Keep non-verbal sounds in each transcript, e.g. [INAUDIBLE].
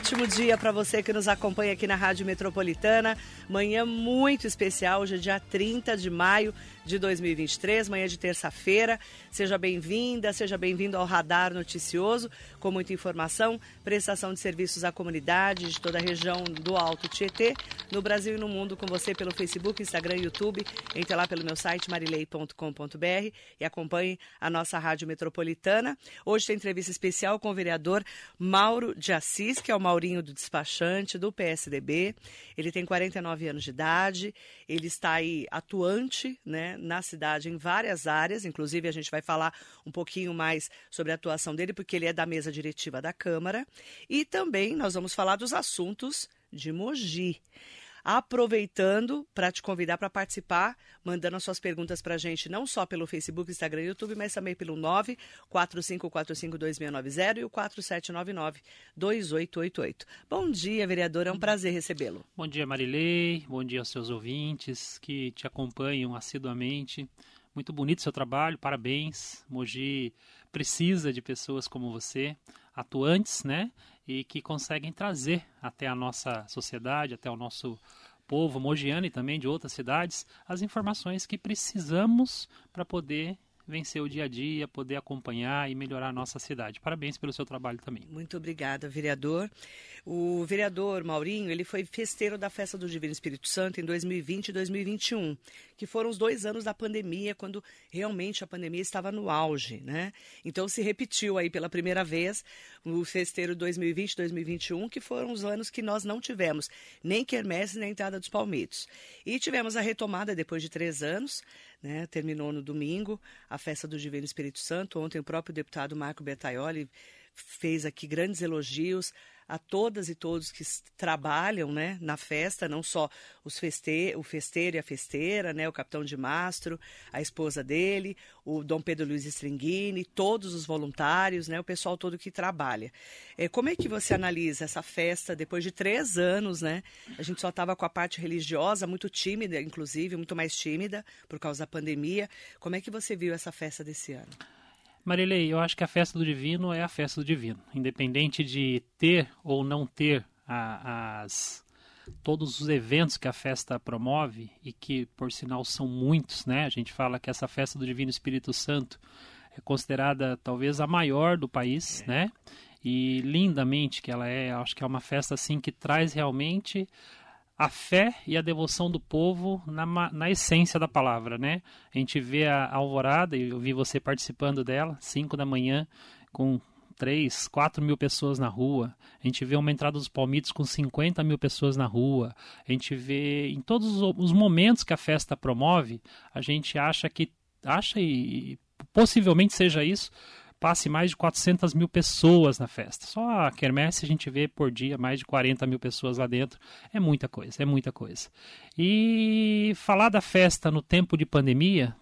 Ótimo dia para você que nos acompanha aqui na Rádio Metropolitana. Manhã muito especial, hoje é dia 30 de maio de 2023, manhã de terça-feira. Seja bem-vinda, seja bem-vindo ao Radar Noticioso, com muita informação, prestação de serviços à comunidade de toda a região do Alto Tietê, no Brasil e no mundo, com você pelo Facebook, Instagram e YouTube. Entre lá pelo meu site marilei.com.br e acompanhe a nossa Rádio Metropolitana. Hoje tem entrevista especial com o vereador Mauro de Assis, que é o Maurinho do Despachante, do PSDB. Ele tem 49 anos de idade, ele está aí atuante, né, na cidade em várias áreas, inclusive a gente vai falar um pouquinho mais sobre a atuação dele, porque ele é da mesa diretiva da Câmara. E também nós vamos falar dos assuntos de Mogi aproveitando para te convidar para participar, mandando as suas perguntas para a gente, não só pelo Facebook, Instagram e YouTube, mas também pelo 945452690 e o 4799-2888. Bom dia, vereador, é um prazer recebê-lo. Bom dia, Marilei, bom dia aos seus ouvintes que te acompanham assiduamente. Muito bonito seu trabalho, parabéns. Mogi precisa de pessoas como você, atuantes, né? E que conseguem trazer até a nossa sociedade, até o nosso povo mogiano e também de outras cidades, as informações que precisamos para poder vencer o dia a dia, poder acompanhar e melhorar a nossa cidade. Parabéns pelo seu trabalho também. Muito obrigada, vereador. O vereador Maurinho, ele foi festeiro da Festa do Divino Espírito Santo em 2020 e 2021, que foram os dois anos da pandemia, quando realmente a pandemia estava no auge, né? Então se repetiu aí pela primeira vez o festeiro 2020 e 2021, que foram os anos que nós não tivemos nem quermesse nem entrada dos palmitos. E tivemos a retomada depois de três anos, né? Terminou no domingo a festa do Divino Espírito Santo. Ontem o próprio deputado Marco Bertaioli fez aqui grandes elogios a todas e todos que trabalham né, na festa, não só os feste o festeiro e a festeira, né, o capitão de mastro, a esposa dele, o Dom Pedro Luiz Stringini, todos os voluntários, né, o pessoal todo que trabalha. É, como é que você analisa essa festa depois de três anos? Né? A gente só estava com a parte religiosa, muito tímida, inclusive, muito mais tímida por causa da pandemia. Como é que você viu essa festa desse ano? Marilei, eu acho que a festa do divino é a festa do divino, independente de ter ou não ter a, as todos os eventos que a festa promove e que por sinal são muitos, né? A gente fala que essa festa do Divino Espírito Santo é considerada talvez a maior do país, é. né? E lindamente que ela é, acho que é uma festa assim que traz realmente a fé e a devoção do povo na, na essência da palavra, né? A gente vê a alvorada, e eu vi você participando dela, 5 da manhã, com 3, 4 mil pessoas na rua. A gente vê uma entrada dos palmitos com 50 mil pessoas na rua. A gente vê em todos os momentos que a festa promove, a gente acha que, acha e possivelmente seja isso, passe mais de 400 mil pessoas na festa. Só a quermesse a gente vê por dia mais de 40 mil pessoas lá dentro. É muita coisa, é muita coisa. E falar da festa no tempo de pandemia,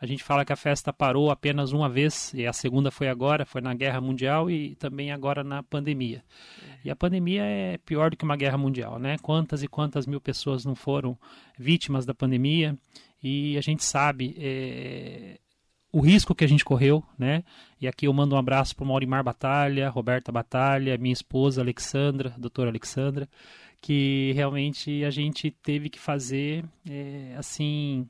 a gente fala que a festa parou apenas uma vez, e a segunda foi agora, foi na Guerra Mundial e também agora na pandemia. E a pandemia é pior do que uma guerra mundial, né? Quantas e quantas mil pessoas não foram vítimas da pandemia? E a gente sabe, é, o risco que a gente correu, né? E aqui eu mando um abraço para o Maurimar Batalha, Roberta Batalha, minha esposa Alexandra, doutora Alexandra, que realmente a gente teve que fazer, é, assim,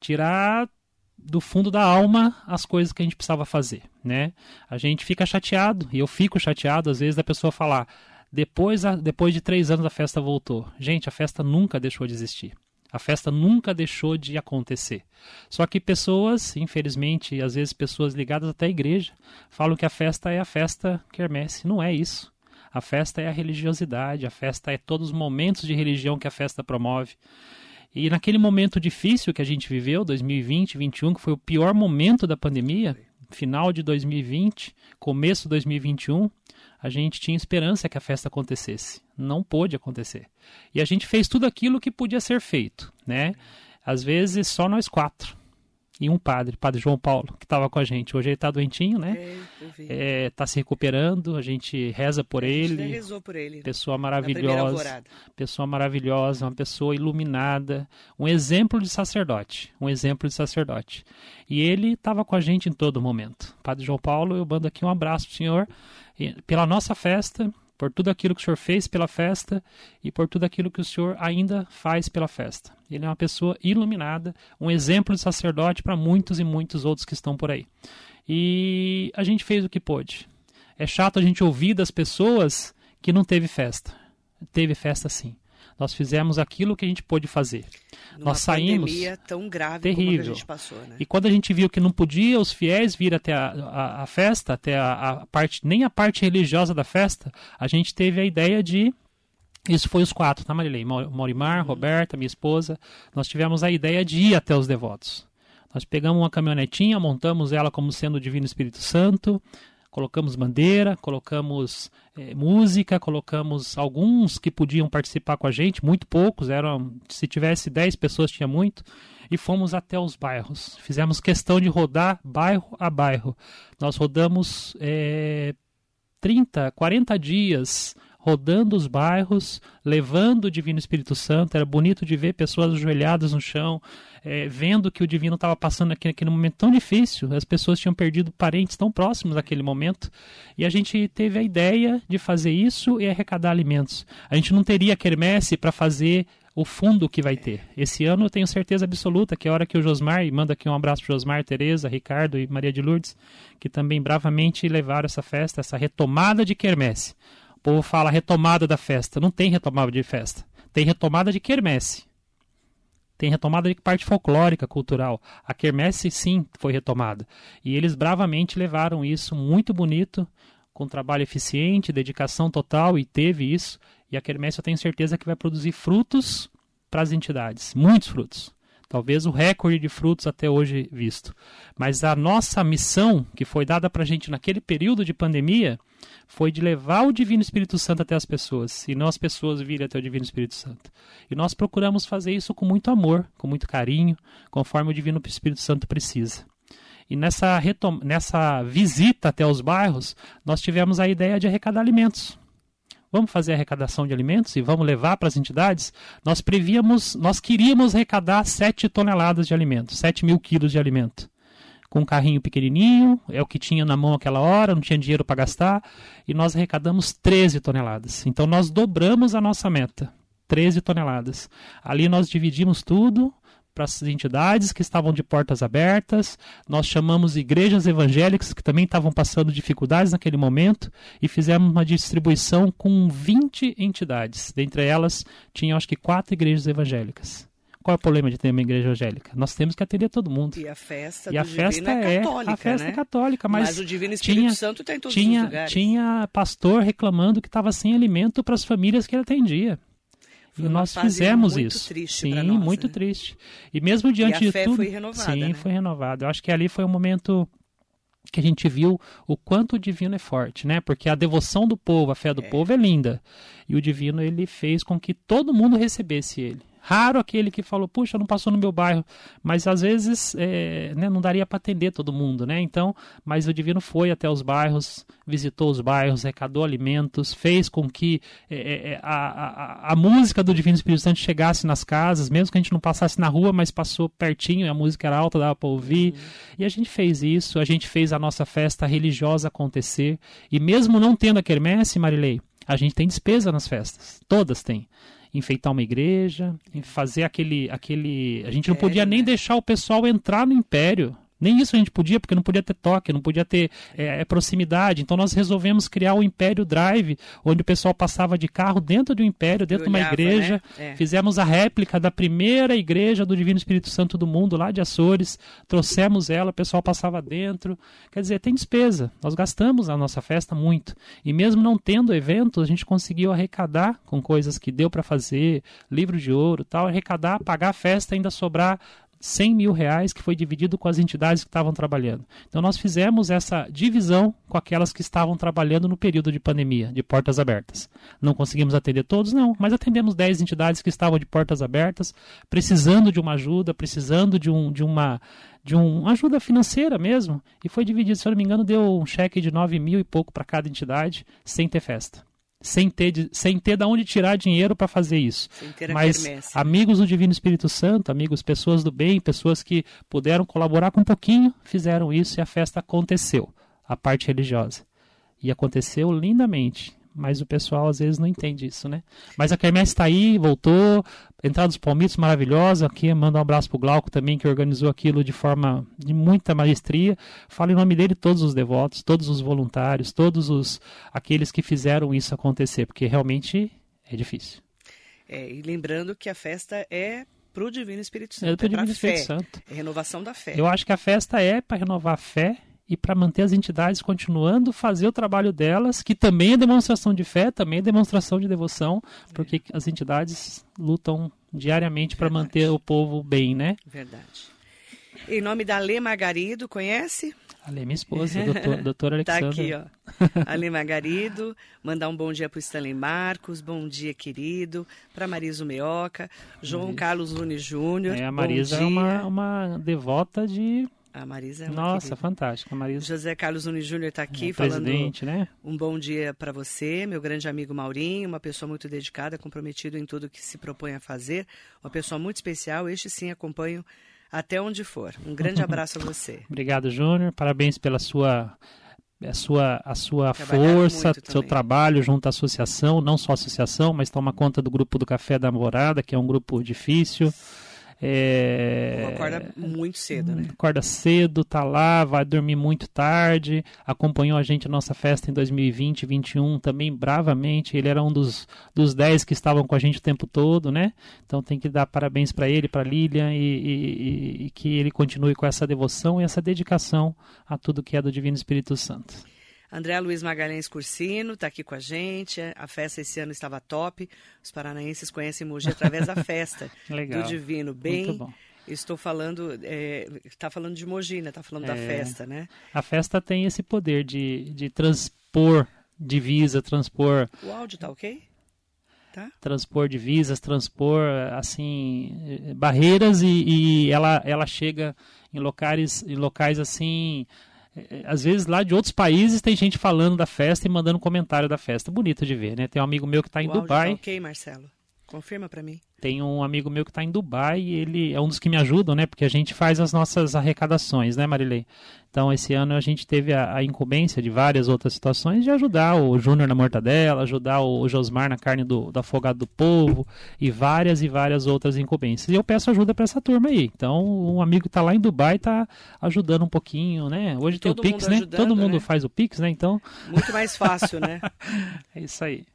tirar do fundo da alma as coisas que a gente precisava fazer, né? A gente fica chateado, e eu fico chateado às vezes da pessoa falar, depois, depois de três anos a festa voltou. Gente, a festa nunca deixou de existir. A festa nunca deixou de acontecer. Só que pessoas, infelizmente, às vezes pessoas ligadas até à igreja, falam que a festa é a festa quermesse. Não é isso. A festa é a religiosidade, a festa é todos os momentos de religião que a festa promove. E naquele momento difícil que a gente viveu, 2020, 2021, que foi o pior momento da pandemia, final de 2020, começo de 2021, a gente tinha esperança que a festa acontecesse. Não pôde acontecer. E a gente fez tudo aquilo que podia ser feito, né? Às vezes só nós quatro. e um padre, padre João Paulo, que estava com a gente. Hoje ele está doentinho, né? Está é, tá se recuperando, a gente reza por a ele. Gente rezou por ele. Pessoa maravilhosa. Pessoa maravilhosa, uma pessoa iluminada, um exemplo de sacerdote, um exemplo de sacerdote. E ele estava com a gente em todo momento. Padre João Paulo, eu mando aqui um abraço pro senhor pela nossa festa por tudo aquilo que o Senhor fez pela festa e por tudo aquilo que o Senhor ainda faz pela festa. Ele é uma pessoa iluminada, um exemplo de sacerdote para muitos e muitos outros que estão por aí. E a gente fez o que pôde. É chato a gente ouvir das pessoas que não teve festa. Teve festa sim. Nós fizemos aquilo que a gente pôde fazer. Numa Nós saímos. pandemia tão grave terrível. como a gente passou, né? E quando a gente viu que não podia os fiéis vir até a, a, a festa, até a, a, parte, nem a parte religiosa da festa, a gente teve a ideia de isso foi os quatro, tá, Marilei? Morimar, uhum. Roberta, minha esposa. Nós tivemos a ideia de ir até os devotos. Nós pegamos uma caminhonetinha, montamos ela como sendo o Divino Espírito Santo, colocamos bandeira, colocamos é, música, colocamos alguns que podiam participar com a gente, muito poucos, eram se tivesse 10 pessoas tinha muito, e fomos até os bairros. Fizemos questão de rodar bairro a bairro. Nós rodamos é, 30, 40 dias rodando os bairros, levando o Divino Espírito Santo. Era bonito de ver pessoas ajoelhadas no chão, é, vendo que o Divino estava passando aqui naquele momento tão difícil. As pessoas tinham perdido parentes tão próximos naquele momento. E a gente teve a ideia de fazer isso e arrecadar alimentos. A gente não teria quermesse para fazer o fundo que vai ter. Esse ano eu tenho certeza absoluta que é a hora que o Josmar, e manda aqui um abraço para Josmar, Tereza, Ricardo e Maria de Lourdes, que também bravamente levaram essa festa, essa retomada de quermesse. O povo fala retomada da festa. Não tem retomada de festa. Tem retomada de quermesse. Tem retomada de parte folclórica, cultural. A quermesse, sim, foi retomada. E eles bravamente levaram isso muito bonito, com trabalho eficiente, dedicação total, e teve isso. E a quermesse eu tenho certeza que vai produzir frutos para as entidades. Muitos frutos. Talvez o recorde de frutos até hoje visto. Mas a nossa missão, que foi dada para a gente naquele período de pandemia, foi de levar o Divino Espírito Santo até as pessoas, e não as pessoas virem até o Divino Espírito Santo. E nós procuramos fazer isso com muito amor, com muito carinho, conforme o Divino Espírito Santo precisa. E nessa, nessa visita até os bairros, nós tivemos a ideia de arrecadar alimentos vamos fazer arrecadação de alimentos e vamos levar para as entidades, nós prevíamos, nós queríamos arrecadar 7 toneladas de alimento, 7 mil quilos de alimento. Com um carrinho pequenininho, é o que tinha na mão aquela hora, não tinha dinheiro para gastar, e nós arrecadamos 13 toneladas. Então nós dobramos a nossa meta, 13 toneladas. Ali nós dividimos tudo, para as entidades que estavam de portas abertas. Nós chamamos igrejas evangélicas que também estavam passando dificuldades naquele momento e fizemos uma distribuição com 20 entidades. Dentre elas, tinha acho que quatro igrejas evangélicas. Qual é o problema de ter uma igreja evangélica? Nós temos que atender todo mundo. E a festa e a festa é, católica, a festa né? é católica, mas, mas o Divino Espírito tinha, Santo está em todos tinha, os lugares. Tinha pastor reclamando que estava sem alimento para as famílias que ele atendia. Foi e nós fizemos muito isso. Triste sim, nós, muito né? triste. E mesmo diante e de tudo, foi renovada, sim, né? foi renovado. Eu acho que ali foi um momento que a gente viu o quanto o divino é forte, né? Porque a devoção do povo, a fé do É. povo é linda. E o divino ele fez com que todo mundo recebesse ele. Raro aquele que falou, puxa, não passou no meu bairro. Mas às vezes é, né, não daria para atender todo mundo, né? Então, mas o divino foi até os bairros, visitou os bairros, arrecadou alimentos, fez com que é, é, a, a, a música do Divino Espírito Santo chegasse nas casas, mesmo que a gente não passasse na rua, mas passou pertinho, e a música era alta, dava para ouvir. E a gente fez isso, a gente fez a nossa festa religiosa acontecer. E mesmo não tendo a quermesse, Marilei, a gente tem despesa nas festas. Todas têm. Enfeitar uma igreja, em fazer aquele. aquele... A gente não podia Império, nem deixar o pessoal entrar no império. Nem isso a gente podia, porque não podia ter toque, não podia ter é, é, proximidade. Então nós resolvemos criar o Império Drive, onde o pessoal passava de carro dentro do Império, dentro de uma olhava, igreja. né? É. Fizemos a réplica da primeira igreja do Divino Espírito Santo do mundo, lá de Açores. Trouxemos ela, o pessoal passava dentro. Quer dizer, tem despesa. Nós gastamos a nossa festa muito. E mesmo não tendo evento, a gente conseguiu arrecadar com coisas que deu para fazer, livro de ouro tal, arrecadar, pagar a festa, ainda sobrar 100 mil reais que foi dividido com as entidades que estavam trabalhando. Então nós fizemos essa divisão com aquelas que estavam trabalhando no período de pandemia, de portas abertas. Não conseguimos atender todos, não, mas atendemos 10 entidades que estavam de portas abertas, precisando de uma ajuda, precisando de, um, de uma de uma ajuda financeira mesmo, e foi dividido, se eu não me engano, deu um cheque de 9 mil e pouco para cada entidade, sem ter festa sem ter, de, sem ter de onde tirar dinheiro para fazer isso. Mas amigos do Divino Espírito Santo, amigos, pessoas do bem, pessoas que puderam colaborar com um pouquinho, fizeram isso e a festa aconteceu, a parte religiosa. E aconteceu lindamente mas o pessoal às vezes não entende isso, né? Mas a Kermesse está aí, voltou, entrada dos palmitos maravilhosa, aqui manda um abraço pro Glauco também, que organizou aquilo de forma de muita maestria. Falo em nome dele todos os devotos, todos os voluntários, todos os aqueles que fizeram isso acontecer, porque realmente é difícil. É, e lembrando que a festa é para o Divino Espírito Santo, é, pro é Divino Espírito fé, Santo. é renovação da fé. Eu acho que a festa é para renovar a fé e para manter as entidades continuando a fazer o trabalho delas, que também é demonstração de fé, também é demonstração de devoção, porque é. as entidades lutam diariamente para manter o povo bem, né? Verdade. Em nome da Lê Margarido, conhece? Ale, minha esposa, doutor, [LAUGHS] doutora Alexandra. Tá aqui, ó. Ale [LAUGHS] Margarido, mandar um bom dia para o Stanley Marcos, bom dia, querido, para Marisa Meoca, João Carlos Nunes Júnior. É, a Marisa é uma, uma devota de a Marisa é uma Nossa, querida. fantástica. Marisa... José Carlos Nunes Júnior está aqui é, falando né? um bom dia para você, meu grande amigo Maurinho, uma pessoa muito dedicada, comprometido em tudo que se propõe a fazer, uma pessoa muito especial. Este sim acompanho até onde for. Um grande [LAUGHS] abraço a você. Obrigado, Júnior. Parabéns pela sua a sua, a sua força, seu trabalho junto à associação, não só a associação, mas toma conta do grupo do Café da Morada, que é um grupo difícil. É... Acorda muito cedo, né? Acorda cedo, tá lá, vai dormir muito tarde, acompanhou a gente na nossa festa em 2020, 2021 também bravamente. Ele era um dos, dos 10 que estavam com a gente o tempo todo, né? Então tem que dar parabéns para ele, para Lilian e, e, e que ele continue com essa devoção e essa dedicação a tudo que é do Divino Espírito Santo. André Luiz Magalhães Cursino está aqui com a gente. A festa esse ano estava top. Os paranaenses conhecem Mogi através da festa [LAUGHS] do Divino. Bem, Muito bom. Estou falando, está é, falando de Mogi, né? Está falando é, da festa, né? A festa tem esse poder de, de transpor divisa, transpor. O áudio tá ok? Tá. Transpor divisas, transpor assim barreiras e, e ela, ela chega em locais, em locais assim às vezes lá de outros países tem gente falando da festa e mandando comentário da festa. Bonito de ver, né? Tem um amigo meu que está em o Dubai. Tá ok, Marcelo. Confirma para mim. Tem um amigo meu que está em Dubai e ele é um dos que me ajudam, né? Porque a gente faz as nossas arrecadações, né, Marilei? Então, esse ano a gente teve a, a incumbência de várias outras situações de ajudar o Júnior na mortadela, ajudar o Josmar na carne do, do afogado do povo e várias e várias outras incumbências. E eu peço ajuda para essa turma aí. Então, um amigo que está lá em Dubai está ajudando um pouquinho, né? Hoje tem o Pix, né? Todo mundo né? faz o Pix, né? Então... Muito mais fácil, né? [LAUGHS] é isso aí.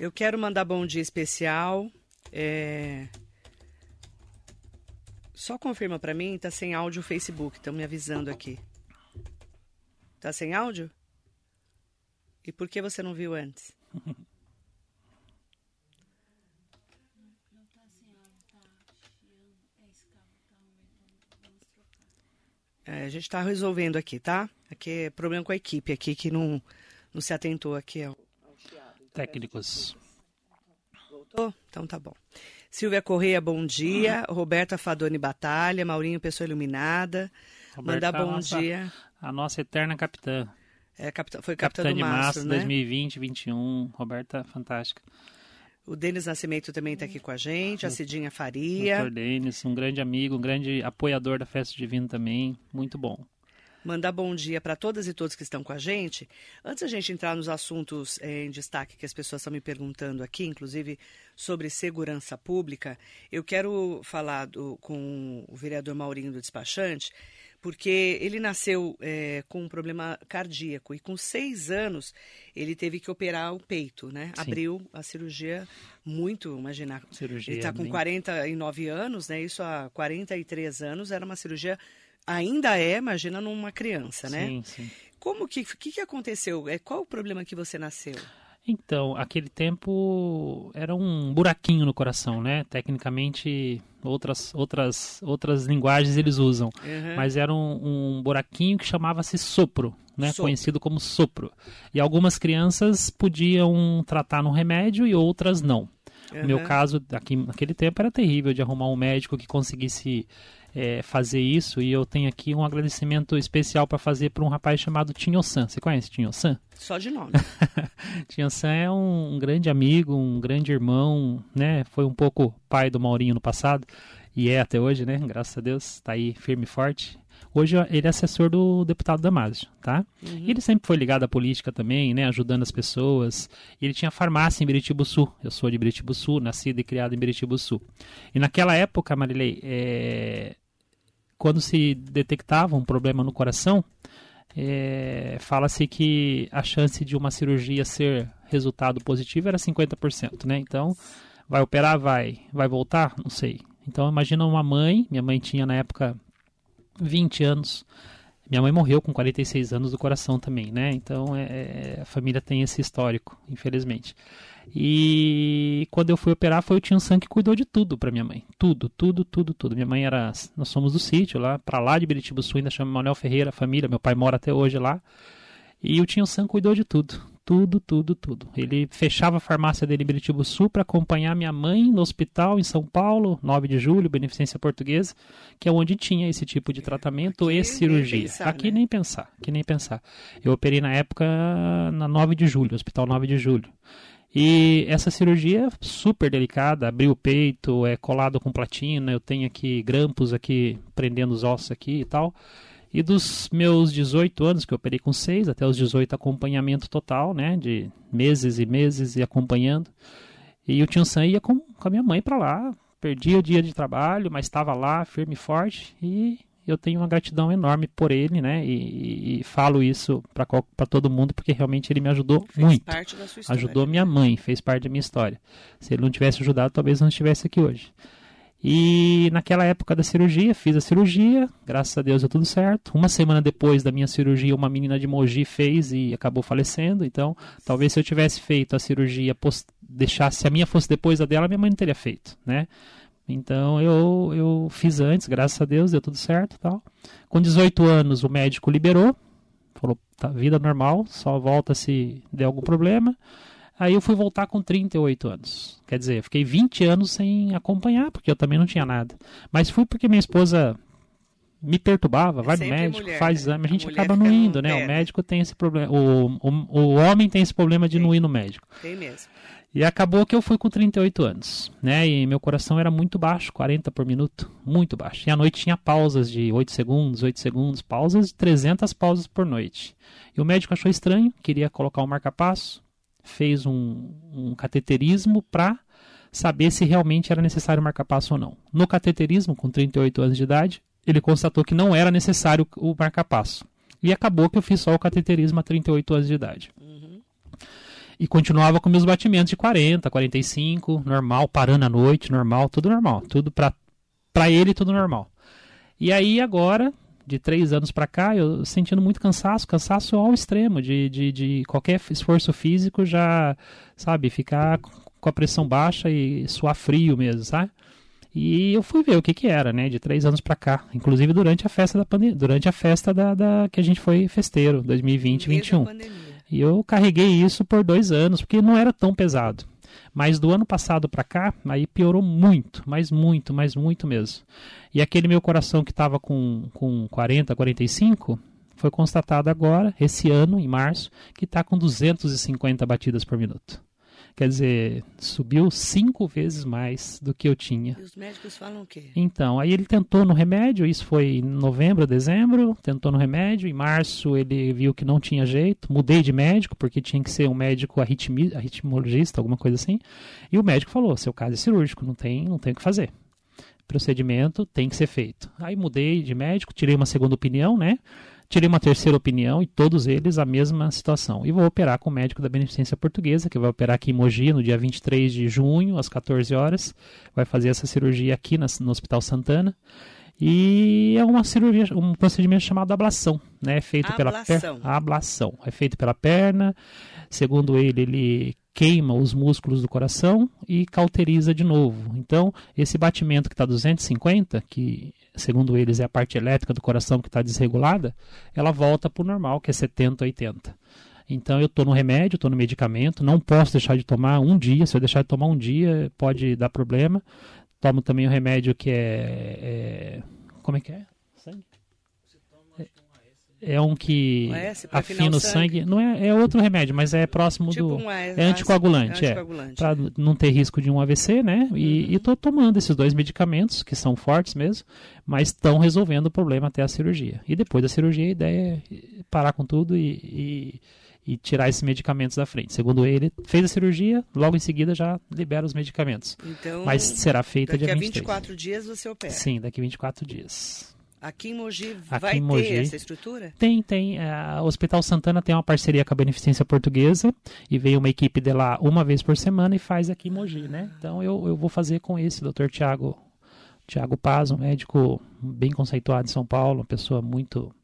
Eu quero mandar bom dia especial. É... Só confirma para mim, tá sem áudio o Facebook, estão me avisando aqui. Tá sem áudio? E por que você não viu antes? [LAUGHS] É, a gente está resolvendo aqui, tá? Aqui é problema com a equipe aqui que não, não se atentou aqui ao, técnicos. Voltou? Então tá bom. Silvia Correia, bom dia. Uhum. Roberta Fadoni Batalha. Maurinho, pessoa iluminada. Roberta, Mandar bom a nossa, dia. A nossa eterna capitã. É, capitã, foi capitã, capitã do de março, março né? 2020, 2021. Roberta, fantástica. O Denis Nascimento também está aqui com a gente, a Cidinha Faria. Doutor Denis, um grande amigo, um grande apoiador da Festa Divina também, muito bom mandar bom dia para todas e todos que estão com a gente. Antes a gente entrar nos assuntos é, em destaque que as pessoas estão me perguntando aqui, inclusive sobre segurança pública, eu quero falar do, com o vereador Maurinho do Despachante, porque ele nasceu é, com um problema cardíaco e com seis anos ele teve que operar o peito, né? Sim. Abriu a cirurgia muito, imaginar. Cirurgia ele está com bem... 49 anos, né? Isso há 43 anos era uma cirurgia ainda é, imagina numa criança, né? Sim, sim. Como que, que, que aconteceu? É, qual o problema que você nasceu? Então, aquele tempo era um buraquinho no coração, né? Tecnicamente outras, outras, outras linguagens eles usam. Uhum. Mas era um, um buraquinho que chamava-se sopro, né? Sopro. Conhecido como sopro. E algumas crianças podiam tratar no remédio e outras não. No meu Uhum. caso, aqui, naquele tempo, era terrível de arrumar um médico que conseguisse é, fazer isso. E eu tenho aqui um agradecimento especial para fazer para um rapaz chamado Tinho-san. Você conhece Tinho-san? Só de nome. [LAUGHS] Tinho-san é um, um grande amigo, um grande irmão, né? Foi um pouco pai do Maurinho no passado e é até hoje, né? Graças a Deus, está aí firme e forte. Hoje ele é assessor do deputado Damásio, tá? E ele sempre foi ligado à política também, né? Ajudando as pessoas. Ele tinha farmácia em Biritibu Sul. Eu sou de Biritibu Sul, nascido e criado em Biritibu Sul. E naquela época, Marilei, é, quando se detectava um problema no coração, é, fala-se que a chance de uma cirurgia ser resultado positivo era 50%, né? Então, vai operar? Vai. Vai voltar? Não sei. Então, imagina uma mãe, minha mãe tinha na época 20 anos, minha mãe morreu com 46 anos do coração também, né? Então, é, a família tem esse histórico, infelizmente. E quando eu fui operar, foi o Tio Sam que cuidou de tudo para minha mãe. Tudo, tudo, tudo, tudo. Minha mãe era. Nós somos do sítio lá, para lá de Biritibu Sul, ainda chama Manuel Ferreira, família. Meu pai mora até hoje lá. E o Tio Sam cuidou de tudo. Tudo, tudo, tudo. Ele fechava a farmácia dele em Biritibu Sul para acompanhar minha mãe no hospital em São Paulo, 9 de julho, Beneficência Portuguesa, que é onde tinha esse tipo de tratamento Aqui e nem cirurgia. pensar, Aqui né? nem pensar, aqui nem pensar. Eu operei na época na 9 de julho, Hospital 9 de julho. E essa cirurgia é super delicada, abrir o peito, é colado com platina, eu tenho aqui grampos aqui prendendo os ossos aqui e tal. E dos meus 18 anos, que eu operei com 6, até os 18 acompanhamento total, né, de meses e meses e acompanhando. E o Tio Sam ia com, com a minha mãe para lá, perdia o dia de trabalho, mas estava lá, firme e forte, e eu tenho uma gratidão enorme por ele, né, e, e- falo isso para todo mundo, porque realmente ele me ajudou Fez muito parte da sua história. ajudou minha mãe, fez parte da minha história. Se ele não tivesse ajudado, talvez não estivesse aqui hoje. E naquela época da cirurgia, fiz a cirurgia, graças a Deus deu tudo certo. Uma semana depois da minha cirurgia, uma menina de Mogi fez e acabou falecendo. Então, talvez se eu tivesse feito a cirurgia, deixasse, se a minha fosse depois da dela, minha mãe não teria feito, né? Então eu, eu fiz antes, graças a Deus, deu tudo certo tal. Com 18 anos, o médico liberou, falou, tá, vida normal, só volta se der algum problema. Aí eu fui voltar com 38 anos. Quer dizer, fiquei 20 anos sem acompanhar, porque eu também não tinha nada. Mas fui porque minha esposa me perturbava, vai no médico, mulher, faz né? exame, a A gente mulher acaba não indo, né? O médico tem esse problema, o, o, o homem tem esse problema de Tem. não ir no médico. Tem mesmo. E acabou que eu fui com 38 anos, né? E meu coração era muito baixo, 40 por minuto, muito baixo. E à noite tinha pausas de 8 segundos, 8 segundos, pausas de 300 pausas por noite. E o médico achou estranho, queria colocar um marca-passo, fez um, um cateterismo para saber se realmente era necessário marca-passo ou não. No cateterismo, com 38 anos de idade, ele constatou que não era necessário o marca-passo. E acabou que eu fiz só o cateterismo a 38 anos de idade e continuava com meus batimentos de 40, 45, normal, parando à noite, normal, tudo normal, tudo pra, pra ele, tudo normal. E aí agora, de três anos pra cá, eu sentindo muito cansaço, cansaço ao extremo, de, de, de qualquer esforço físico já, sabe, ficar com a pressão baixa e suar frio mesmo, sabe? E eu fui ver o que que era, né, de três anos pra cá, inclusive durante a festa da pandemia, durante a festa da, da que a gente foi festeiro, 2020, Meio da 21. pandemia. E eu carreguei isso por dois anos, porque não era tão pesado. Mas do ano passado para cá, aí piorou muito, mas muito, mas muito mesmo. E aquele meu coração que estava com, com 40, 45, foi constatado agora, esse ano, em março, que está com 250 batidas por minuto. Quer dizer, subiu cinco vezes mais do que eu tinha. E os médicos falam o quê? Então, aí ele tentou no remédio, isso foi em novembro, dezembro, tentou no remédio, em março ele viu que não tinha jeito, mudei de médico, porque tinha que ser um médico arritmi, arritmologista, alguma coisa assim, e o médico falou, seu caso é cirúrgico, não tem, não tem o que fazer. Procedimento tem que ser feito. Aí mudei de médico, tirei uma segunda opinião, né? Tirei uma terceira opinião e todos eles a mesma situação. E vou operar com o médico da Beneficência Portuguesa, que vai operar aqui em Mogi no dia 23 de junho, às 14 horas. Vai fazer essa cirurgia aqui na- no Hospital Santana. E é uma cirurgia, um procedimento chamado ablação, né? É feito pela Ablação. perna. Ablação. É feito pela perna. Segundo ele, ele queima os músculos do coração e cauteriza de novo. Então, esse batimento que está 250, que segundo eles é a parte elétrica do coração que está desregulada, ela volta para o normal, que é 70, 80. Então eu estou no remédio, estou no medicamento, não posso deixar de tomar um dia. Se eu deixar de tomar um dia, pode dar problema. Tomo também o remédio que é. é como é que é? É um que afina o sangue. sangue. Não é, é outro remédio, mas é próximo tipo do. Um é anticoagulante, é. Anticoagulante. É, para não ter risco de um AVC, né? E uhum. estou tomando esses dois medicamentos, que são fortes mesmo, mas estão resolvendo o problema até a cirurgia. E depois da cirurgia, a ideia é parar com tudo e, e, e tirar esses medicamentos da frente. Segundo ele, fez a cirurgia, logo em seguida já libera os medicamentos. Então, mas será feita daqui dia a 24 dias você opera? Sim, daqui a 24 dias. Aqui em Mogi Aqui vai em Mogi, ter essa estrutura? Tem, tem. É, o Hospital Santana tem uma parceria com a Beneficência Portuguesa e vem uma equipe de lá uma vez por semana e faz aqui em Mogi, né? Então eu, eu vou fazer com esse doutor Tiago Tiago Paz, um médico bem conceituado em São Paulo, uma pessoa muito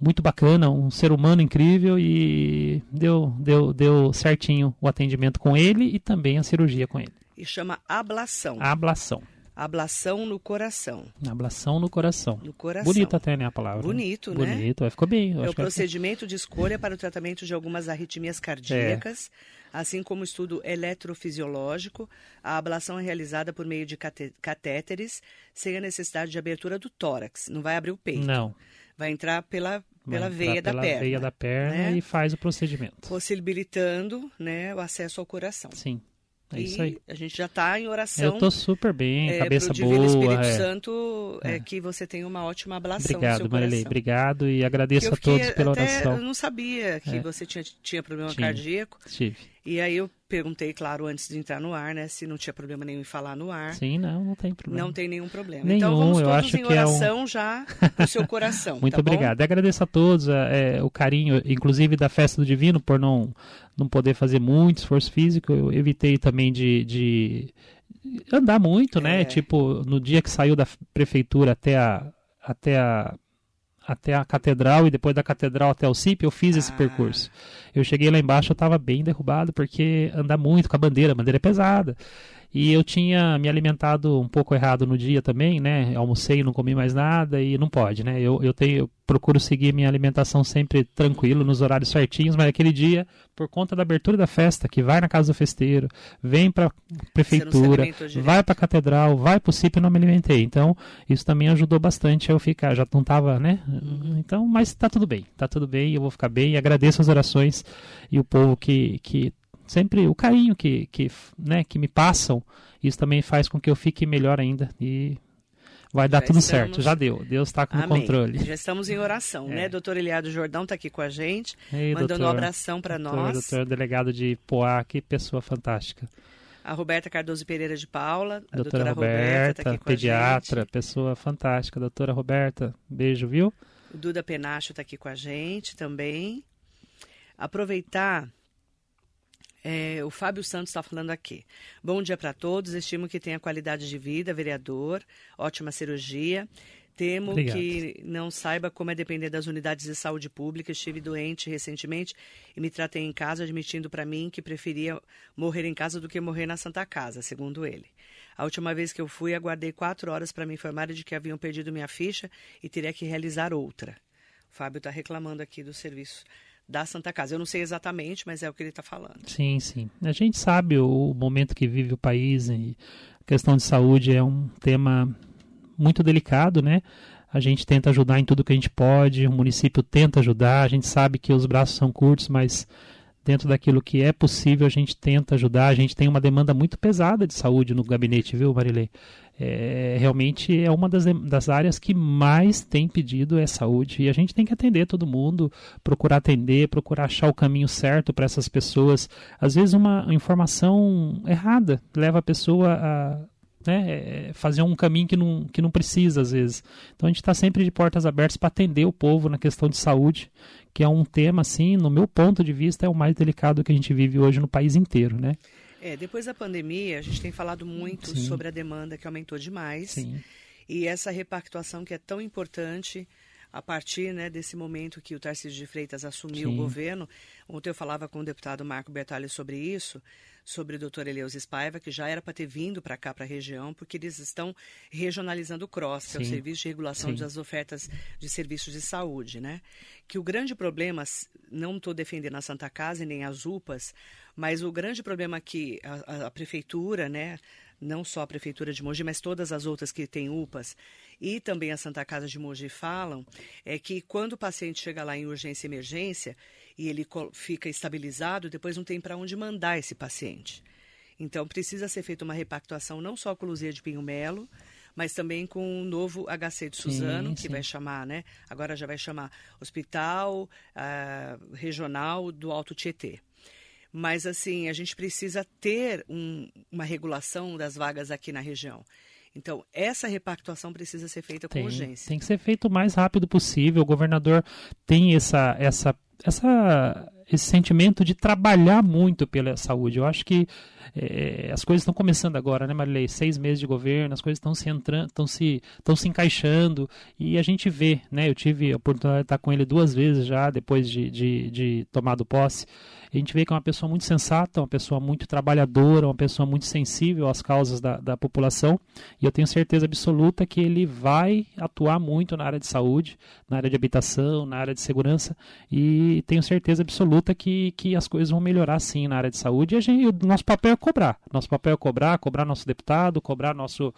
muito bacana, um ser humano incrível e deu, deu, deu certinho o atendimento com ele e também a cirurgia com ele. E chama ablação. Ablação. Ablação no coração. Ablação no coração. No coração. Bonito até, né, a palavra. Bonito, né? Bonito, ficou bem. É o procedimento de escolha para o tratamento de algumas arritmias cardíacas, é. assim como estudo eletrofisiológico. A ablação é realizada por meio de catéteres, sem a necessidade de abertura do tórax. Não vai abrir o peito. Não. Vai entrar pela, pela veia da pela perna. veia da perna né? e faz o procedimento. Possibilitando né, o acesso ao coração. Sim. É isso aí. A gente já está em oração. Eu estou super bem, é, cabeça pro boa. Espírito é. Santo é. que você tenha uma ótima ablação Obrigado, Marilei. Obrigado e agradeço a todos pela oração. Eu não sabia que é. você tinha, tinha problema cardíaco. Tive. E aí eu perguntei, claro, antes de entrar no ar, né, se não tinha problema nenhum em falar no ar. Sim, não, não tem problema. Não tem nenhum problema. Nenhum, então vamos eu acho em oração é um... já no seu coração. [LAUGHS] Muito tá obrigado. Bom? agradeço a todos é, o carinho, inclusive da festa do Divino, por não, não poder fazer muito esforço físico. Eu evitei também de, de andar muito, né? É. Tipo, no dia que saiu da prefeitura até a, até a até a catedral e depois da catedral até o CIP, eu fiz esse ah. percurso. Eu cheguei lá embaixo, eu estava bem derrubado, porque andar muito com a bandeira, a bandeira é pesada. E eu tinha me alimentado um pouco errado no dia também, né? Almocei, não comi mais nada e não pode, né? Eu, eu, tenho, eu procuro seguir minha alimentação sempre tranquilo, nos horários certinhos, mas aquele dia, por conta da abertura da festa, que vai na casa do festeiro, vem para prefeitura, vai para a catedral, vai para o CIP e não me alimentei. Então, isso também ajudou bastante eu ficar, já não estava, né? Uhum. Então, mas está tudo bem, está tudo bem, eu vou ficar bem e agradeço as orações e o povo que, que sempre o carinho que, que, né, que me passam, isso também faz com que eu fique melhor ainda e vai dar tudo estamos... certo, já deu. Deus está com o controle. Já estamos em oração, é. né? Doutor Eliado Jordão está aqui com a gente, Ei, mandando doutor, um abração para nós. Doutor delegado de Poá, que pessoa fantástica. A Roberta Cardoso Pereira de Paula, a doutora, doutora Roberta, Roberta tá pediatra, pessoa fantástica. Doutora Roberta, beijo, viu? O Duda Penacho está aqui com a gente também. Aproveitar é, o Fábio Santos está falando aqui. Bom dia para todos. Estimo que tenha qualidade de vida, vereador. Ótima cirurgia. Temo Obrigado. que não saiba como é depender das unidades de saúde pública. Estive doente recentemente e me tratei em casa, admitindo para mim que preferia morrer em casa do que morrer na Santa Casa, segundo ele. A última vez que eu fui, aguardei quatro horas para me informar de que haviam perdido minha ficha e teria que realizar outra. O Fábio está reclamando aqui do serviço da Santa Casa. Eu não sei exatamente, mas é o que ele está falando. Sim, sim. A gente sabe o momento que vive o país e a questão de saúde é um tema muito delicado, né? A gente tenta ajudar em tudo que a gente pode, o município tenta ajudar, a gente sabe que os braços são curtos, mas dentro daquilo que é possível, a gente tenta ajudar. A gente tem uma demanda muito pesada de saúde no gabinete, viu, Marilei? É, realmente é uma das, das áreas que mais tem pedido é saúde. E a gente tem que atender todo mundo, procurar atender, procurar achar o caminho certo para essas pessoas. Às vezes, uma informação errada leva a pessoa a né, é, fazer um caminho que não, que não precisa às vezes. Então a gente está sempre de portas abertas para atender o povo na questão de saúde, que é um tema, assim, no meu ponto de vista, é o mais delicado que a gente vive hoje no país inteiro, né? É, depois da pandemia, a gente tem falado muito Sim. sobre a demanda que aumentou demais. Sim. E essa repactuação que é tão importante a partir né, desse momento que o Tarcísio de Freitas assumiu Sim. o governo. Ontem eu falava com o deputado Marco Bertalli sobre isso, sobre o doutor Eleus Espaiva, que já era para ter vindo para cá, para a região, porque eles estão regionalizando o CROSS, que é o Serviço de Regulação Sim. das Ofertas de Serviços de Saúde. Né? Que o grande problema, não estou defendendo a Santa Casa e nem as UPAs, mas o grande problema que a, a, a prefeitura, né, não só a Prefeitura de Mogi, mas todas as outras que têm UPAs e também a Santa Casa de Mogi falam, é que quando o paciente chega lá em urgência e emergência e ele fica estabilizado, depois não tem para onde mandar esse paciente. Então precisa ser feita uma repactuação não só com Luzia de Pinho Melo, mas também com o novo HC de Suzano, sim, que sim. vai chamar, né? Agora já vai chamar Hospital uh, Regional do Alto Tietê. Mas, assim, a gente precisa ter um, uma regulação das vagas aqui na região. Então, essa repactuação precisa ser feita com tem, urgência. Tem que ser feito o mais rápido possível. O governador tem essa, essa, essa, esse sentimento de trabalhar muito pela saúde. Eu acho que é, as coisas estão começando agora, né, Marilei? Seis meses de governo, as coisas estão se entrando, estão se, estão se encaixando e a gente vê, né? Eu tive a oportunidade de estar com ele duas vezes já depois de, de, de tomado posse. A gente vê que é uma pessoa muito sensata, uma pessoa muito trabalhadora, uma pessoa muito sensível às causas da, da população. E eu tenho certeza absoluta que ele vai atuar muito na área de saúde, na área de habitação, na área de segurança. E tenho certeza absoluta que, que as coisas vão melhorar sim na área de saúde. E a gente, o nosso papel é cobrar. Nosso papel é cobrar, cobrar nosso deputado, cobrar nosso,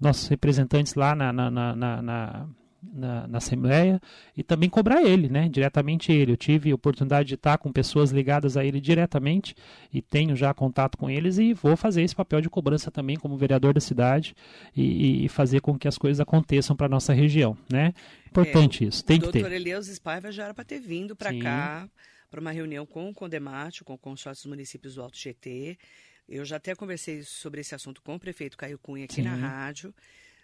nossos representantes lá na, na, na, na na, na, Assembleia e também cobrar ele, né, diretamente ele. Eu tive oportunidade de estar com pessoas ligadas a ele diretamente e tenho já contato com eles e vou fazer esse papel de cobrança também como vereador da cidade e, e fazer com que as coisas aconteçam para nossa região, né? Importante é, isso, tem que ter. O doutor Eleus Spaiva já era para ter vindo para cá para uma reunião com o Condemate, com o consórcio dos municípios do Alto GT. Eu já até conversei sobre esse assunto com o prefeito Caio Cunha aqui Sim. na rádio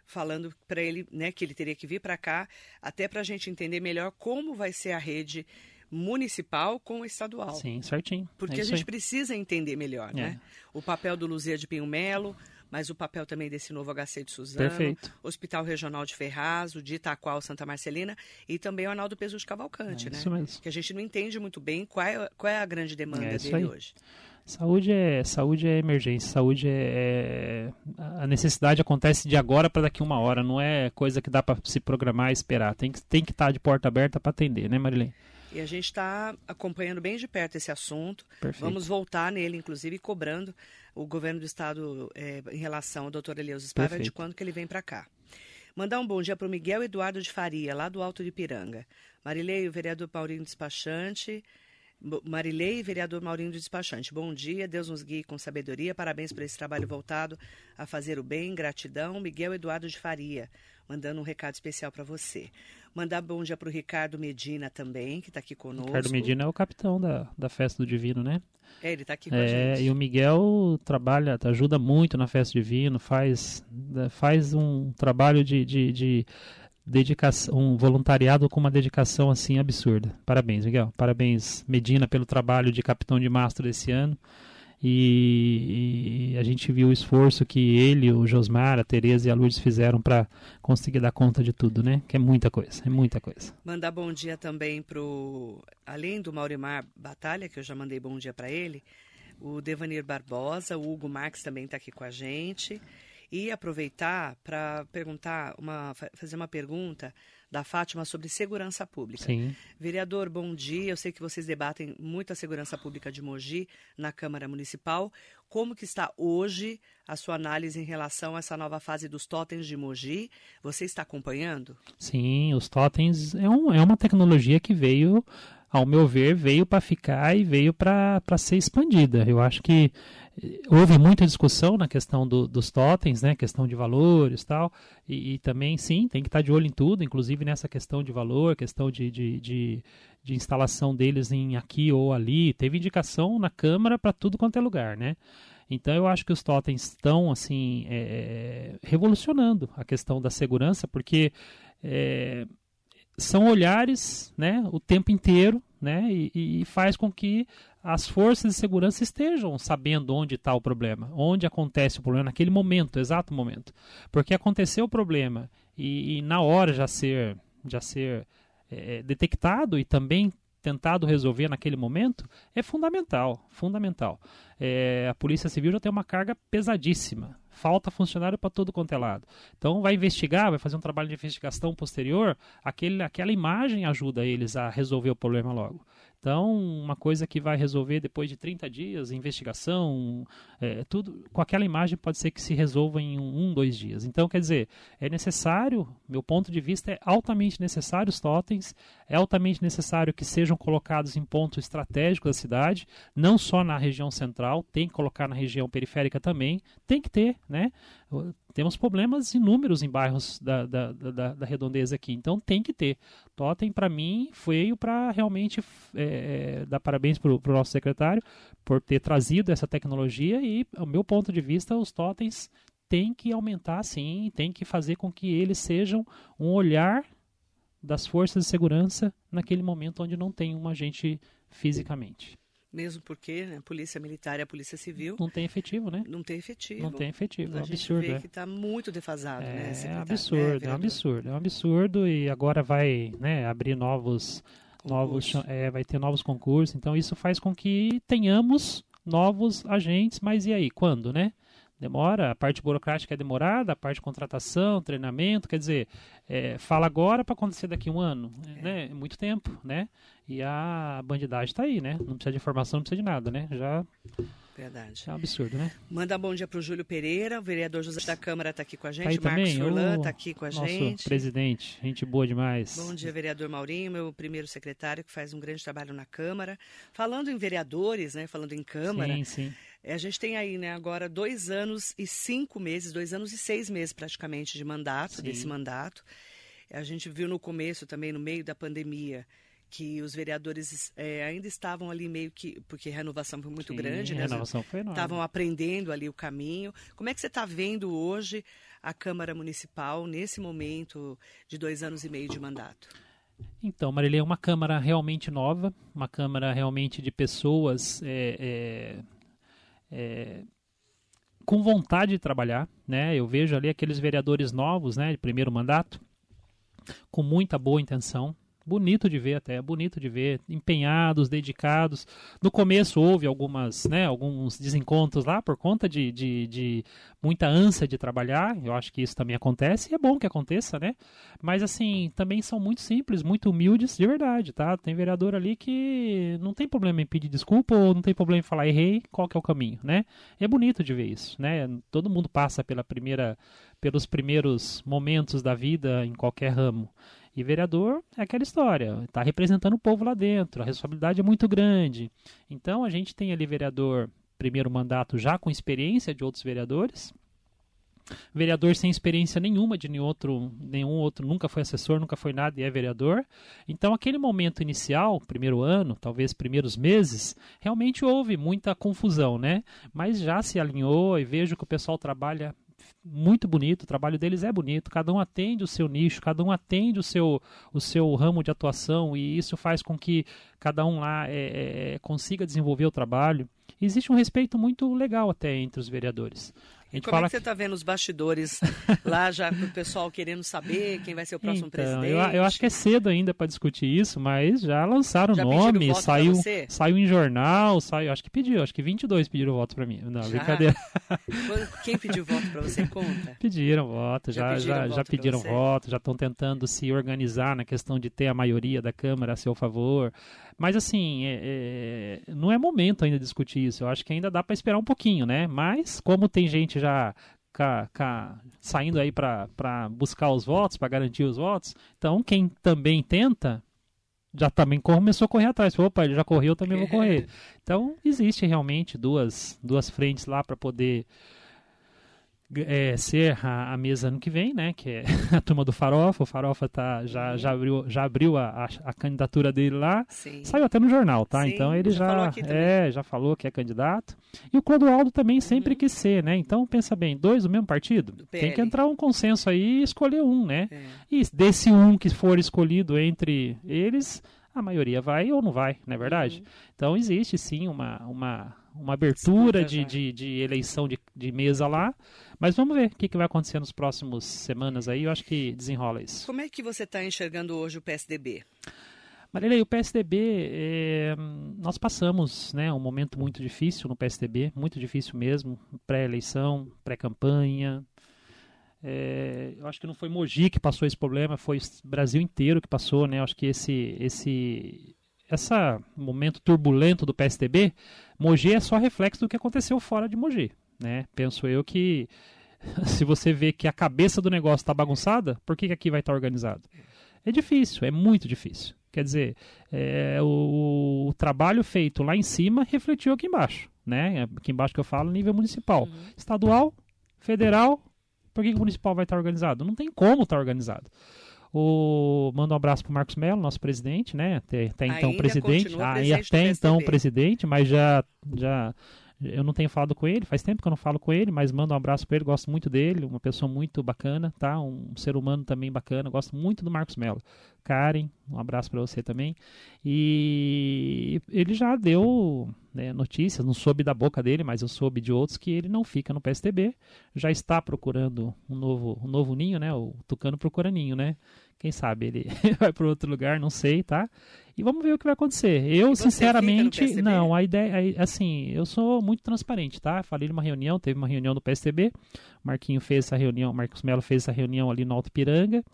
falando para ele né, que ele teria que vir para cá, até para a gente entender melhor como vai ser a rede municipal com o estadual. Sim, certinho. Porque é a gente aí. precisa entender melhor, é. né? O papel do Luzia de Pinho Melo, mas o papel também desse novo HC de Suzano, Perfeito. Hospital Regional de Ferraz, o de Itaqual, Santa Marcelina e também o Arnaldo Peso de Cavalcante, é né? Isso mesmo. Que a gente não entende muito bem qual é, qual é a grande demanda é dele aí. hoje. Saúde é, saúde é emergência, saúde é, é a necessidade acontece de agora para daqui uma hora, não é coisa que dá para se programar e esperar. Tem que tem que estar tá de porta aberta para atender, né, Marilene? E a gente está acompanhando bem de perto esse assunto. Perfeito. Vamos voltar nele, inclusive, cobrando o governo do estado é, em relação ao doutor Elias Spava de quando que ele vem para cá. Mandar um bom dia para o Miguel Eduardo de Faria, lá do Alto de Piranga. Marilei, o vereador Paulinho Despachante, Marilei, vereador Maurinho do Despachante. Bom dia, Deus nos guie com sabedoria. Parabéns por esse trabalho voltado a fazer o bem. Gratidão. Miguel Eduardo de Faria, mandando um recado especial para você. Mandar bom dia para o Ricardo Medina também, que está aqui conosco. Ricardo Medina é o capitão da, da Festa do Divino, né? É, ele está aqui com é, a gente. E o Miguel trabalha, ajuda muito na Festa do Divino, faz, faz um trabalho de, de, de dedicação, um voluntariado com uma dedicação assim absurda. Parabéns, Miguel. Parabéns, Medina, pelo trabalho de capitão de mastro desse ano. E, e, a gente viu o esforço que ele, o Josmar, a Tereza e a Lourdes fizeram para conseguir dar conta de tudo, né? Que é muita coisa, é muita coisa. Mandar bom dia também pro além do Maurimar Batalha, que eu já mandei bom dia para ele, o Devanir Barbosa, o Hugo Marques também está aqui com a gente e aproveitar para perguntar, uma, fazer uma pergunta da Fátima sobre segurança pública. Sim. Vereador, bom dia. Eu sei que vocês debatem muito a segurança pública de Mogi na Câmara Municipal. Como que está hoje a sua análise em relação a essa nova fase dos totens de Mogi? Você está acompanhando? Sim, os totens é, um, é uma tecnologia que veio ao meu ver, veio para ficar e veio para ser expandida. Eu acho que eh, houve muita discussão na questão do, dos totens, né, questão de valores tal, e, e, também, sim, tem que estar de olho em tudo, inclusive nessa questão de valor, questão de, de, de, de instalação deles em aqui ou ali. Teve indicação na Câmara para tudo quanto é lugar, né? Então eu acho que os totens estão assim é, revolucionando a questão da segurança, porque é, são olhares né, o tempo inteiro né, e, e faz com que as forças de segurança estejam sabendo onde está o problema, onde acontece o problema naquele momento, exato momento. Porque aconteceu o problema e, e na hora já ser, já ser é, detectado e também tentado resolver naquele momento é fundamental, fundamental. É, a Polícia Civil já tem uma carga pesadíssima, falta funcionário para todo quanto é lado. Então vai investigar, vai fazer um trabalho de investigação posterior, aquele, aquela imagem ajuda eles a resolver o problema logo. Então, uma coisa que vai resolver depois de 30 dias, investigação, é, tudo, com aquela imagem pode ser que se resolva em um, um, dois dias. Então, quer dizer, é necessário, meu ponto de vista é altamente necessário os totens, é altamente necessário que sejam colocados em pontos estratégicos da cidade, não só na região central, tem que colocar na região periférica também, tem que ter, né? Temos problemas inúmeros em bairros da, da, da, da redondeza aqui, então tem que ter. Totem, para mim, veio para realmente é, é, dar parabéns para o nosso secretário por ter trazido essa tecnologia e, ao meu ponto de vista, os totens têm que aumentar sim, tem que fazer com que eles sejam um olhar das forças de segurança naquele momento onde não tem um agente fisicamente mesmo porque né, a polícia militar e a polícia civil não tem efetivo, né? Não tem efetivo. Não tem efetivo, é um absurdo. Vê é. que está muito defasado, é, né? É absurdo, né, é um absurdo, é um absurdo e agora vai, né, abrir novos, novos, é, vai ter novos concursos. Então isso faz com que tenhamos novos agentes, mas e aí, quando, né? Demora, a parte burocrática é demorada, a parte de contratação, treinamento, quer dizer, é, fala agora para acontecer daqui a um ano, é. né? É muito tempo, né? E a bandidagem está aí, né? Não precisa de informação, não precisa de nada, né? Já Verdade. É um absurdo, né? Manda bom dia para o Júlio Pereira, o vereador José da Câmara está aqui com a gente, tá Marcos também? Furlan está aqui com a nosso gente. presidente, gente boa demais. Bom dia, vereador Maurinho, meu primeiro secretário que faz um grande trabalho na Câmara. Falando em vereadores, né? Falando em Câmara. Sim, sim. É, a gente tem aí, né, agora dois anos e cinco meses, dois anos e seis meses praticamente de mandato, Sim. desse mandato. A gente viu no começo também, no meio da pandemia, que os vereadores é, ainda estavam ali meio que, porque a renovação foi muito Sim, grande, né? A renovação foi enorme. Estavam aprendendo ali o caminho. Como é que você está vendo hoje a Câmara Municipal nesse momento de dois anos e meio de mandato? Então, Marília, é uma Câmara realmente nova, uma Câmara realmente de pessoas é, é, é, com vontade de trabalhar, né? Eu vejo ali aqueles vereadores novos, né, de primeiro mandato, com muita boa intenção, bonito de ver até, bonito de ver, empenhados, dedicados. No começo houve algumas, né, alguns desencontros lá por conta de, de, de, muita ânsia de trabalhar. Eu acho que isso também acontece e é bom que aconteça, né? Mas assim, também são muito simples, muito humildes de verdade, tá? Tem vereador ali que não tem problema em pedir desculpa ou não tem problema em falar errei, qual que é o caminho, né? É bonito de ver isso, né? Todo mundo passa pela primeira pelos primeiros momentos da vida em qualquer ramo. E vereador é aquela história, está representando o povo lá dentro, a responsabilidade é muito grande. Então a gente tem ali vereador, primeiro mandato já com experiência de outros vereadores, vereador sem experiência nenhuma de nenhum outro, nenhum outro, nunca foi assessor, nunca foi nada e é vereador. Então, aquele momento inicial, primeiro ano, talvez primeiros meses, realmente houve muita confusão, né? Mas já se alinhou e vejo que o pessoal trabalha muito bonito, o trabalho deles é bonito, cada um atende o seu nicho, cada um atende o seu, o seu ramo de atuação e isso faz com que cada um lá é, é, consiga desenvolver o trabalho. Existe um respeito muito legal até entre os vereadores. E como é que você está vendo os bastidores [LAUGHS] lá, já o pessoal querendo saber quem vai ser o próximo então, presidente? Eu, eu, acho que é cedo ainda para discutir isso, mas já lançaram o nome, saiu, saiu em jornal, saiu, acho que pediu, acho que 22 pediram voto para mim. Não, já? brincadeira. Quem pediu voto para você? Conta. [LAUGHS] Pediram voto, já, já já pediram voto, já estão tentando se organizar na questão de ter a maioria da Câmara a seu favor. Mas assim, é, é, não é momento ainda de discutir isso. Eu acho que ainda dá para esperar um pouquinho, né? Mas como tem gente já ca, ca, saindo aí para buscar os votos, para garantir os votos, então quem também tenta já também começou a correr atrás. Opa, ele já correu, também vou correr. [LAUGHS] Então existe realmente duas, duas frentes lá para poder é, ser a, a, mesa ano que vem, né? Que é [LAUGHS] a turma do Farofa. O Farofa tá, já, uhum. já abriu, já abriu a, a, a candidatura dele lá. Sim. Saiu até no jornal, tá? Sim, então ele já, já é, já falou que é candidato. E o Clodoaldo também sempre uhum. quis ser, né? Então pensa bem, dois do mesmo partido? Tem que entrar um consenso aí e escolher um, né? É. E desse um que for escolhido entre eles, a maioria vai ou não vai, não é verdade? Uhum. Então existe sim uma, uma uma abertura de, de, de, eleição de, de mesa lá. Mas vamos ver o que, que vai acontecer nos próximos semanas aí. Eu acho que desenrola isso. Como é que você está enxergando hoje o PSDB? Marília, o PSDB, é, nós passamos né, um momento muito difícil no PSDB, muito difícil mesmo, pré-eleição, pré-campanha. É, eu acho que não foi Mogi que passou esse problema, foi o Brasil inteiro que passou, né? Eu acho que esse, esse, essa momento turbulento do PSDB, Mogi é só reflexo do que aconteceu fora de Mogi, né? Penso eu que [LAUGHS] se você vê que a cabeça do negócio está bagunçada, por que, que aqui vai estar tá organizado? É difícil, é muito difícil. Quer dizer, é, o, o, trabalho feito lá em cima refletiu aqui embaixo. Né? Aqui embaixo que eu falo, nível municipal. Uhum. Estadual, federal, por que, que o municipal vai estar organizado? Não tem como estar organizado. O, mando um abraço para o Marcos Melo, nosso presidente, né? Até, até então presidente. Ah, e até então presidente, mas já, já eu não tenho falado com ele, faz tempo que eu não falo com ele, mas mando um abraço para ele, gosto muito dele, uma pessoa muito bacana, tá? Um ser humano também bacana, gosto muito do Marcos Mello. Karen, um abraço para você também. E ele já deu né, notícias, não soube da boca dele, mas eu soube de outros que ele não fica no PSTB, já está procurando um novo, um novo ninho, né? O Tucano procura ninho, né? Quem sabe ele [LAUGHS] vai para outro lugar, não sei, tá? E vamos ver o que vai acontecer. Eu, sinceramente, não, a ideia, assim, eu sou muito transparente, tá? Falei numa reunião, teve uma reunião do PSTB, Marquinho fez essa reunião, Marcos Melo fez essa reunião ali no Alto Piranga.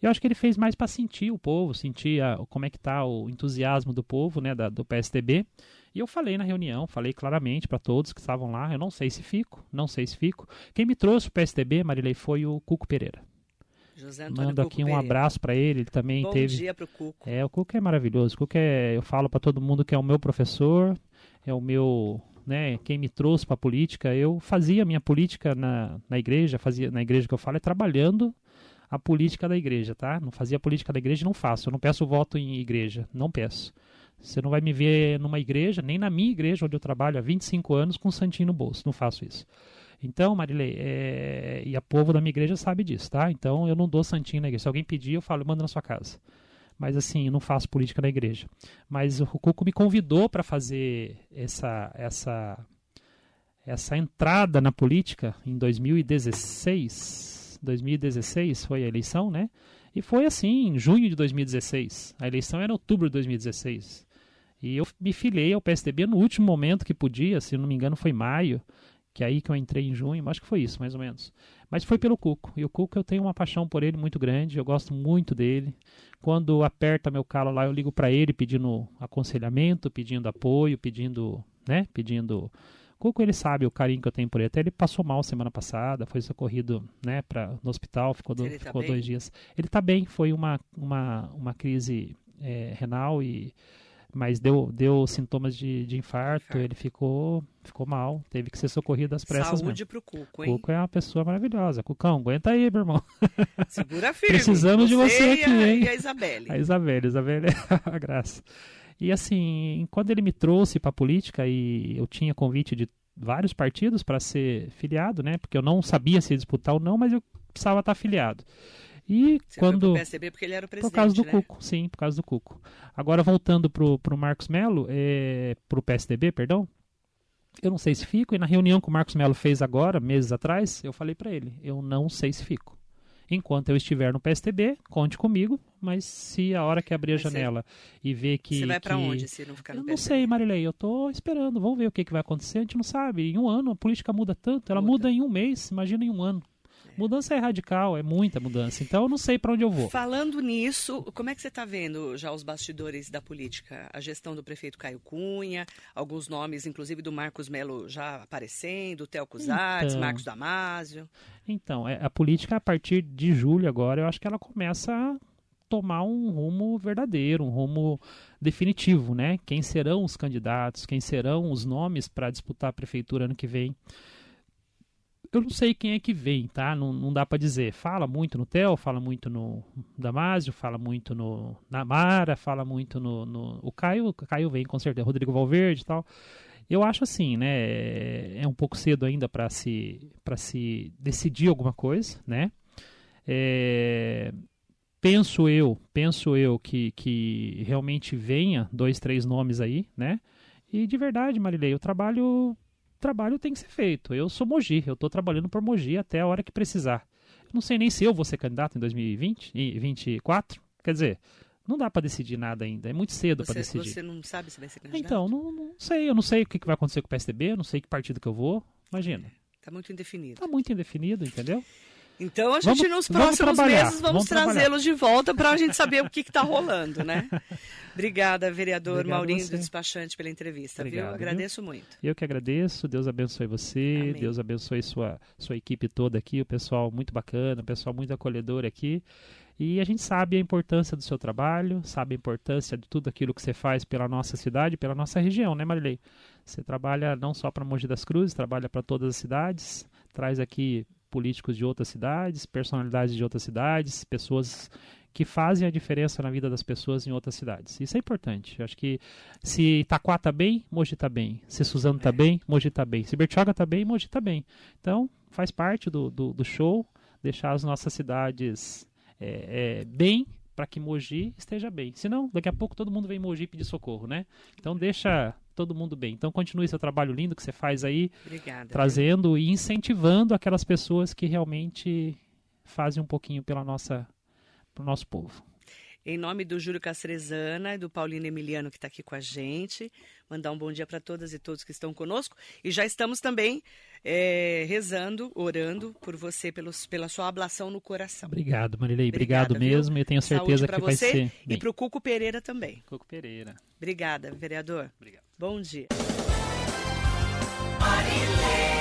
Eu acho que ele fez mais para sentir o povo, sentir a, como é que tá o entusiasmo do povo, né, da, do PSTB. E eu falei na reunião, falei claramente para todos que estavam lá, eu não sei se fico, não sei se fico. Quem me trouxe o PSTB, Marilei, foi o Cuco Pereira. José Antônio Mando aqui um abraço para ele. Ele também Bom teve. Bom dia pro Cuco. É, o Cuco é maravilhoso. O Cuco é, eu falo para todo mundo que é o meu professor, é o meu, né, quem me trouxe para a política. Eu fazia minha política na, na igreja, fazia na igreja que eu falo é trabalhando a política da igreja, tá? Não fazia a política da igreja, não faço. Eu não peço voto em igreja, não peço. Você não vai me ver numa igreja, nem na minha igreja onde eu trabalho há 25 anos com um santinho no bolso. Não faço isso. Então, Marilei, é... e a povo da minha igreja sabe disso, tá? Então eu não dou santinho na igreja. Se alguém pedir, eu falo, manda na sua casa. Mas assim, eu não faço política na igreja. Mas o Cuco me convidou para fazer essa, essa, essa entrada na política em 2016. 2016 foi a eleição, né? E foi assim, em junho de 2016. A eleição era em outubro de 2016. E eu me filiei ao PSDB no último momento que podia, se não me engano foi maio que é aí que eu entrei em junho, acho que foi isso, mais ou menos. Mas foi pelo Cuco. E o Cuco eu tenho uma paixão por ele muito grande, eu gosto muito dele. Quando aperta meu calo lá, eu ligo para ele pedindo aconselhamento, pedindo apoio, pedindo, né, pedindo Cuco ele sabe o carinho que eu tenho por ele. Até ele passou mal semana passada, foi socorrido, né, para no hospital, ficou, do, tá ficou dois dias. Ele está bem, foi uma uma uma crise é, renal e mas deu, deu sintomas de, de infarto, infarto, ele ficou, ficou mal, teve que ser socorrido às pressas Saúde mesmo. pro Cuco, hein? Cuco é uma pessoa maravilhosa. Cucão, aguenta aí, meu irmão. [LAUGHS] Segura firme. Precisamos você de você aqui, a, hein? E a Isabelle. A Isabelle, Isabelle é [LAUGHS] a graça. E assim, quando ele me trouxe para a política e eu tinha convite de vários partidos para ser filiado, né? Porque eu não sabia se disputar ou não, mas eu precisava estar filiado. E Você quando. PSDB porque ele era o presidente. Por causa do né? Cuco, sim, por causa do Cuco. Agora, voltando pro, pro Marcos Melo, é, pro PSDB, perdão. Eu não sei se fico, e na reunião que o Marcos Melo fez agora, meses atrás, eu falei para ele: eu não sei se fico. Enquanto eu estiver no PSTB, conte comigo, mas se a hora que abrir a mas janela e ver que. Você vai para que... onde se não ficar no eu PSTB? Não sei, Marilei, eu tô esperando, vamos ver o que, que vai acontecer, a gente não sabe. Em um ano a política muda tanto, ela muda, muda em um mês, imagina em um ano. Mudança é radical, é muita mudança. Então eu não sei para onde eu vou. Falando nisso, como é que você está vendo já os bastidores da política? A gestão do prefeito Caio Cunha, alguns nomes, inclusive do Marcos Melo já aparecendo, Telco Zates, então, Marcos Damásio. Então, é, a política a partir de julho agora, eu acho que ela começa a tomar um rumo verdadeiro, um rumo definitivo, né? Quem serão os candidatos, quem serão os nomes para disputar a prefeitura ano que vem eu não sei quem é que vem, tá? Não, não dá para dizer. Fala muito no Theo, fala muito no Damásio, fala muito no Namara, fala muito no, no, o Caio, Caio vem com certeza, Rodrigo Valverde e tal. Eu acho assim, né? É um pouco cedo ainda para se para se decidir alguma coisa, né? É, penso eu, penso eu que, que realmente venha dois, três nomes aí, né? E de verdade, Marilei, o trabalho, trabalho tem que ser feito. Eu sou Mogi, eu estou trabalhando por Mogi até a hora que precisar. Não sei nem se eu vou ser candidato em 2020 e 2024. Quer dizer, não dá para decidir nada ainda. É muito cedo para decidir. Você não sabe se vai ser candidato? Então, não, não sei. Eu não sei o que, que vai acontecer com o PSDB, eu não sei que partido que eu vou. Imagina. Está muito indefinido. Está muito indefinido, entendeu? Então a gente vamos, nos próximos vamos meses vamos, vamos trazê-los de volta para a gente saber o que está rolando, né? [LAUGHS] Obrigada, vereador Obrigado Maurinho do Despachante, pela entrevista. Obrigado, viu? Agradeço viu? muito. Eu que agradeço. Deus abençoe você. Amém. Deus abençoe sua, sua equipe toda aqui. O pessoal muito bacana, o pessoal muito acolhedor aqui. E a gente sabe a importância do seu trabalho, sabe a importância de tudo aquilo que você faz pela nossa cidade, pela nossa região, né, Marilei? Você trabalha não só para Mogi das Cruzes, trabalha para todas as cidades, traz aqui políticos de outras cidades, personalidades de outras cidades, pessoas que fazem a diferença na vida das pessoas em outras cidades. Isso é importante. Eu acho que se Itaquá está bem, Mogi está bem. Se Suzano está bem, Mogi está bem. Se Bertioga está bem, Mogi está bem. Então, faz parte do, do, do, show deixar as nossas cidades é, é, bem para que Mogi esteja bem. Senão, daqui a pouco todo mundo vem em Mogi pedir socorro, né? Então, deixa todo mundo bem. Então continue seu trabalho lindo que você faz aí, Obrigada, trazendo e incentivando aquelas pessoas que realmente fazem um pouquinho pela nossa, pro nosso povo. Em nome do Júlio Castrezana e do Paulino Emiliano que está aqui com a gente, mandar um bom dia para todas e todos que estão conosco. E já estamos também é, rezando, orando por você, pelos, pela sua ablação no coração. Obrigado, Marilei. Obrigado mesmo. Eu tenho certeza que vai ser. Bem. E para o Cuco Pereira também. Cuco Pereira. Obrigada, vereador. Obrigado. Bom dia. Marilei.